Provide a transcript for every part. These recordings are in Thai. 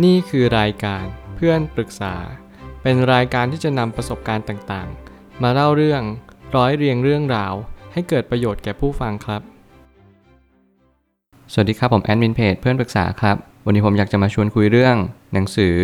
นี่คือรายการเพื่อนปรึกษา เป็นรายการที่จะนำประสบการณ์ต่างๆ มาเล่าเรื่องร้อยเรียงเรื่องราว ให้เกิดประโยชน์แก่ผู้ฟังครับ สวัสดีครับ ผมแอดมินเพจเพื่อนปรึกษาครับ วันนี้ผมอยากจะมาชวนคุยเรื่อง หนังสือ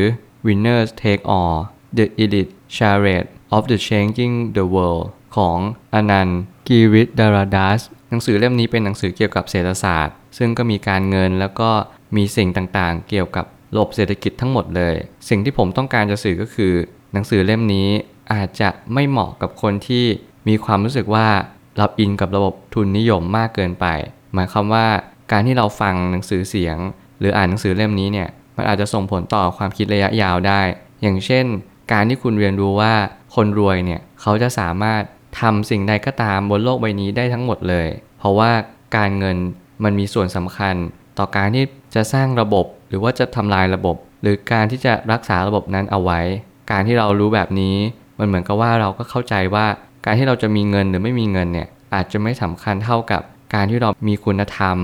Winners Take All The Elite Charade of the Changing the World ของอนันต์กีริดดาราดัสหนังสือเล่มนี้เป็นหนังสือเกี่ยวกับเศรษฐศาสตร์ ซึ่งก็มีการเงินแล้วก็มีสิ่งต่างๆ เกี่ยวกับ ระบบเศรษฐกิจทั้งหมดเลย สิ่งที่ผมต้องการจะสื่อก็คือ หนังสือเล่มนี้อาจจะไม่เหมาะกับคนที่มีความรู้สึกว่าเราอินกับระบบทุนนิยมมากเกินไป หมายความว่าการที่เราฟังหนังสือเสียง หรืออ่านหนังสือเล่มนี้เนี่ยมันอาจจะส่งผลต่อความคิดระยะยาวได้ อย่างเช่น การที่คุณเรียนรู้ว่าคนรวยเนี่ยเขาจะสามารถทำสิ่งใดก็ตามบนโลกใบนี้ได้ทั้งหมดเลย เพราะว่าการเงินมันมีส่วนสำคัญต่อการที่ จะสร้างระบบหรือว่าจะทำลายระบบ หรือการที่จะรักษาระบบนั้นเอาไว้ การที่เรารู้แบบนี้มันเหมือนกับว่าเราก็เข้าใจว่าการที่เราจะมีเงินหรือไม่มีเงินเนี่ยอาจจะไม่สำคัญเท่ากับการที่เรามีคุณธรรม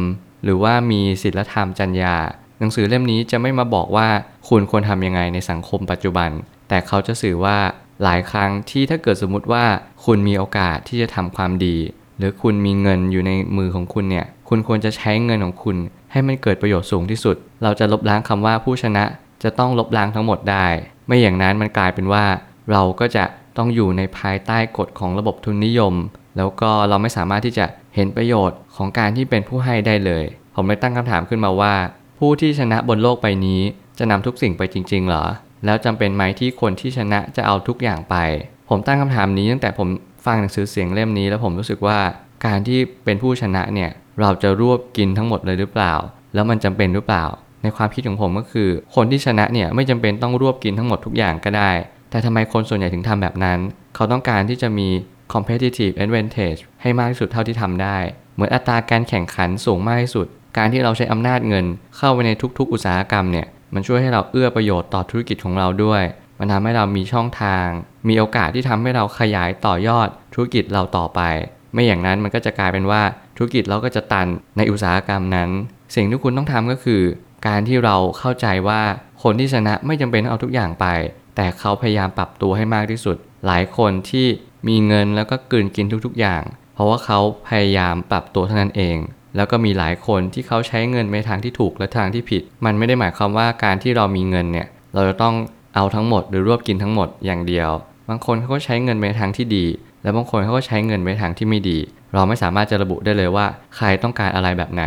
หรือว่ามีศีลธรรมจรรยา หนังสือเล่มนี้จะไม่มาบอกว่าคุณควรทำยังไงในสังคมปัจจุบัน แต่เขาจะสื่อว่าหลายครั้งที่ถ้าเกิดสมมุติว่าคุณมีโอกาสที่จะทำความดี หรือคุณมีเงินอยู่ในมือของคุณเนี่ย คุณควรจะใช้เงินของคุณ ให้มันเกิดประโยชน์สูงที่สุด เราจะลบล้างคำว่าผู้ชนะจะต้องลบล้างทั้งหมดได้ ไม่อย่างนั้นมันกลายเป็นว่า เราก็จะต้องอยู่ในภายใต้กฎของระบบทุนนิยม แล้วก็เราไม่สามารถที่จะเห็นประโยชน์ของการที่เป็นผู้ให้ได้เลย ผมเลยตั้งคำถามขึ้นมาว่า ผู้ที่ชนะบนโลกใบนี้ จะนำทุกสิ่งไปจริง ๆ เหรอ แล้วจำเป็นไหมที่คนที่ชนะจะเอาทุกอย่างไป ผมตั้งคำถามนี้ตั้งแต่ผม ฟังหนังสือเสียงเล่มนี้แล้วผมรู้สึกว่าการที่เป็นผู้ชนะเนี่ยเราจะรวบกินทั้งหมดเลยหรือเปล่า แล้วมันจำเป็นหรือเปล่า ในความคิดของผมก็คือ คนที่ชนะเนี่ยไม่จำเป็นต้องรวบกินทั้งหมดทุกอย่างก็ได้ แต่ทำไมคนส่วนใหญ่ถึงทำแบบนั้น เขาต้องการที่จะมี competitive advantage ให้มากที่สุดเท่าที่ทำได้ เหมือนอัตราการแข่งขันสูงมากที่สุด การที่เราใช้อำนาจเงิน เข้าไปในทุก ๆ อุตสาหกรรมเนี่ยมันช่วยให้เราเอื้อประโยชน์ต่อธุรกิจของเราด้วย มันทำให้เรามีช่องทาง มีโอกาสที่ทำให้เราขยายต่อยอดธุรกิจเราต่อไป ไม่อย่างนั้นมันก็จะกลายเป็นว่าธุรกิจเราก็จะตันในอุตสาหกรรมนั้น สิ่งที่คุณต้องทำก็คือ การที่เราเข้าใจว่าคนที่ชนะไม่จำเป็นต้องเอาทุกอย่างไป แต่เขาพยายามปรับตัวให้มากที่สุด หลายคนที่มีเงินแล้วก็กลืนกินทุกๆอย่าง เพราะว่าเขาพยายามปรับตัวเท่านั้นเอง แล้วก็มีหลายคนที่เขาใช้เงินในทางที่ถูกและทางที่ผิด มันไม่ได้หมายความว่าการที่เรามีเงินเนี่ยเราจะต้องเอาทั้งหมดหรือรวบกินทั้งหมดอย่างเดียว บางคนเขาก็ใช้เงินในทางที่ดี และบางคนเขาก็ใช้เงินในทางที่ไม่ดี เราไม่สามารถจะระบุได้เลยว่าใครต้องการอะไรแบบไหน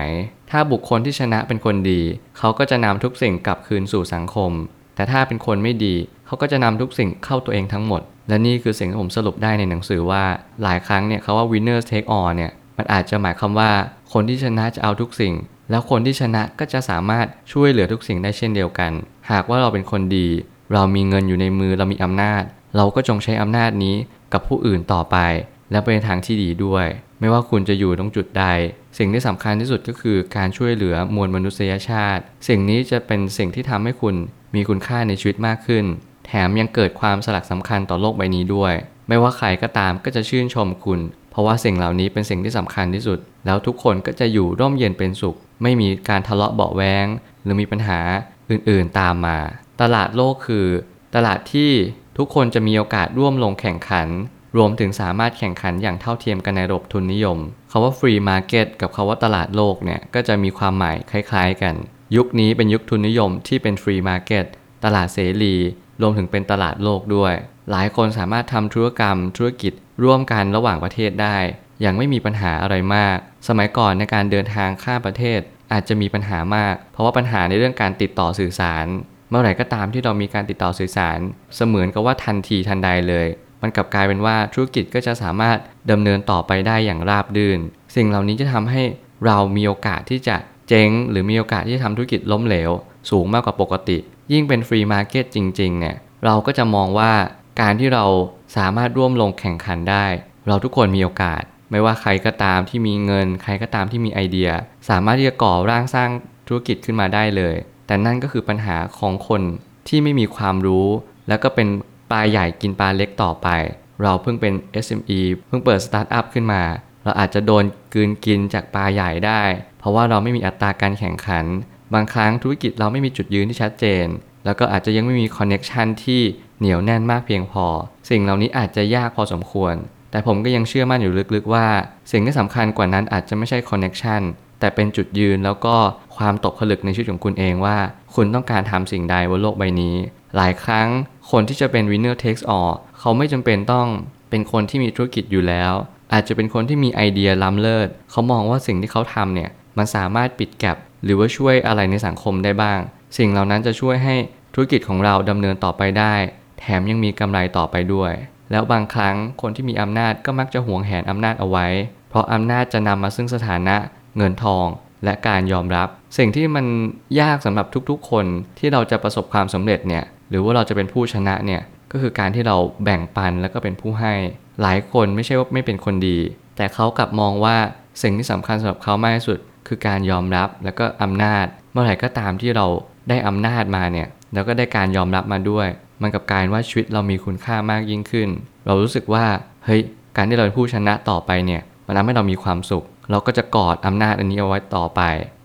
ถ้าบุคคลที่ชนะเป็นคนดี เขาก็จะนำทุกสิ่งกลับคืนสู่สังคม แต่ถ้าเป็นคนไม่ดี เขาก็จะนำทุกสิ่งเข้าตัวเองทั้งหมด และนี่คือสิ่งที่ผมสรุปได้ในหนังสือว่าหลายครั้งเนี่ยเขาว่า winners take all เนี่ยมันอาจจะหมายความว่าคนที่ชนะจะเอาทุกสิ่ง แล้วคนที่ชนะก็จะสามารถช่วยเหลือทุกสิ่งได้เช่นเดียวกัน หากว่าเราเป็นคนดี เรามีเงินอยู่ในมือเรามีอำนาจ เราก็จงใช้อำนาจนี้กับผู้อื่นต่อไป และเป็นทางที่ดีด้วย ไม่ว่าคุณจะอยู่ตรงจุดใด สิ่งที่สำคัญที่สุดก็คือการช่วยเหลือมวลมนุษยชาติ สิ่งนี้จะเป็นสิ่งที่ทำให้คุณมีคุณค่าในชีวิตมากขึ้น แถมยังเกิดความสลักสำคัญต่อโลกใบนี้ด้วย ไม่ว่าใครก็ตามก็จะชื่นชมคุณ เพราะว่าสิ่งเหล่านี้เป็นสิ่งที่สำคัญที่สุด แล้วทุกคนก็จะอยู่ร่มเย็นเป็นสุข ไม่มีการทะเลาะเบาแวงหรือมีปัญหาอื่นๆตามมา ตลาดโลกคือ ตลาดที่ ทุกคนจะมีโอกาสร่วมลงแข่งขัน รวมถึงสามารถแข่งขันอย่างเท่าเทียมกันในระบบทุนนิยมคาว่า free market กับคาว่าตลาดโลกเนี่ยก็จะมีความหมายคล้ายๆกัน ยุคนี้เป็นยุคทุนนิยมที่เป็น free market ตลาดเสรี รวมถึงเป็นตลาดโลกด้วย หลายคนสามารถทำธุรกรรม ธุรกิจร่วมกันระหว่างประเทศได้อย่างไม่มีปัญหาอะไรมาก สมัยก่อนในการเดินทางข้ามประเทศอาจจะมีปัญหามาก เพราะว่าปัญหาในเรื่องการติดต่อสื่อสาร เมื่อไหร่ก็ตามที่เรามีการติดต่อสื่อสาร เสมือนกับว่าทันทีทันใดเลย มันกลับกลายเป็นว่าธุรกิจก็จะสามารถดำเนินต่อไปได้อย่างราบรื่น สิ่งเหล่านี้จะทำให้เรามีโอกาสที่จะเจ๊ง หรือมีโอกาสที่จะทำธุรกิจล้มเหลว สูงมากกว่าปกติ ยิ่งเป็น free market จริงๆเนี่ยเราก็จะมองว่าการที่เราสามารถร่วมลงแข่งขันได้ เราทุกคนมีโอกาส ไม่ว่าใครก็ตามที่มีเงิน ใครก็ตามที่มีไอเดีย สามารถที่จะก่อร่างสร้างธุรกิจขึ้นมาได้เลย แต่นั่นก็คือปัญหาของคนที่ไม่มีความรู้ แล้วก็เป็นปลาใหญ่กินปลาเล็กต่อไป เราเพิ่งเป็น SME เพิ่งเปิดสตาร์ทอัพขึ้นมา เราอาจจะโดนกืนกินจากปลาใหญ่ได้ เพราะว่าเราไม่มีอัตราการแข่งขัน บางครั้งธุรกิจเราไม่มีจุดยืนที่ชัดเจน แล้วก็อาจจะยังไม่มี connection ที่เหนียวแน่นมากเพียงพอ สิ่งเหล่านี้อาจจะยากพอสมควร แต่ผมก็ยังเชื่อมั่นอยู่ลึกๆว่า สิ่งที่สำคัญกว่านั้นอาจจะไม่ใช่ connection แต่เป็นจุดยืนแล้วก็ความตกผลึกในชีวิตของคุณเองว่า คุณต้องการทำสิ่งใดบนโลกใบนี้ หลายครั้งคนที่จะเป็น winner takes all เขาไม่จำเป็นต้องเป็นคนที่มีธุรกิจอยู่แล้ว อาจจะเป็นคนที่มีไอเดียล้ำเลิศ เขามองว่าสิ่งที่เขาทำเนี่ยมันสามารถปิดแกลบหรือว่าช่วยอะไรในสังคมได้บ้าง สิ่งเหล่านั้นจะช่วยให้ธุรกิจของเราดำเนินต่อไปได้ แถมยังมีกำไรต่อไปด้วย แล้วบางครั้งคนที่มีอำนาจก็มักจะหวงแหนอำนาจเอาไว้ เพราะอำนาจจะนำมาซึ่งสถานะ เงินทอง และการยอมรับ สิ่งที่มันยากสำหรับทุกๆ คนที่เราจะประสบความสำเร็จเนี่ยหรือว่าเราจะเป็นผู้ชนะเนี่ยก็คือการที่เราแบ่งปันแล้วก็เป็นผู้ให้ หลายคนไม่ใช่ว่าไม่เป็นคนดี แต่เขากลับมองว่าสิ่งที่สำคัญสำหรับเขามากที่สุด คือการยอมรับแล้วก็อำนาจ เมื่อไหร่ก็ตามที่เราได้อำนาจมาเนี่ยแล้วก็ได้การยอมรับมาด้วย มันกับการว่าชีวิตเรามีคุณค่ามากยิ่งขึ้น เรารู้สึกว่าเฮ้ยการที่เราเป็นผู้ชนะต่อไปเนี่ยมันทำให้เรามีความสุข เราก็จะกอดอำนาจอันนี้เอาไว้ต่อไป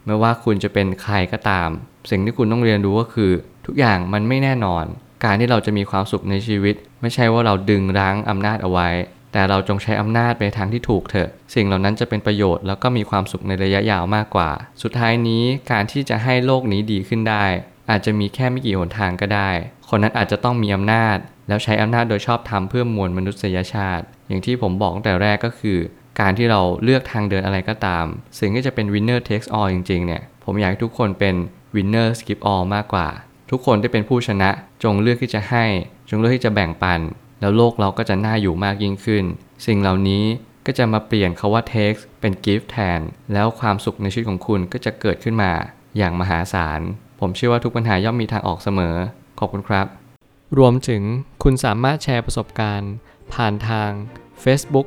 ไม่ว่าคุณจะเป็นใครก็ตาม สิ่งที่คุณต้องเรียนรู้ก็คือ ทุกอย่างมันไม่แน่นอน การที่เราจะมีความสุขในชีวิต ไม่ใช่ว่าเราดึงรั้งอำนาจเอาไว้ แต่เราจงใช้อำนาจไปทางที่ถูกเถอะ สิ่งเหล่านั้นจะเป็นประโยชน์แล้วก็มีความสุขในระยะยาวมากกว่า สุดท้ายนี้การที่จะให้โลกนี้ดีขึ้นได้ อาจจะมีแค่ไม่กี่หนทางก็ได้ คนนั้นอาจจะต้องมีอำนาจ แล้วใช้อำนาจโดยชอบธรรมเพื่อมวลมนุษยชาติ อย่างที่ผมบอกตั้งแต่แรกก็คือ การที่เราเลือกทางเดินอะไรก็ตาม สิ่งที่จะเป็น winner takes all จริงๆเนี่ยผมอยากให้ทุกคนเป็น winner skip all มากกว่า ทุกคนได้เป็นผู้ชนะ จงเลือกที่จะให้ จงเลือกที่จะแบ่งปัน แล้วโลกเราก็จะน่าอยู่มากยิ่งขึ้น สิ่งเหล่านี้ก็จะมาเปลี่ยนคาว่า takes เป็น give แทน แล้วความสุขในชีวิตของคุณก็จะเกิดขึ้นมา อย่างมหาศาล ผมเชื่อว่าทุกปัญหาย่อมมีทางออกเสมอ ขอบคุณครับ รวมถึงคุณสามารถแชร์ประสบการณ์ ผ่านทาง Facebook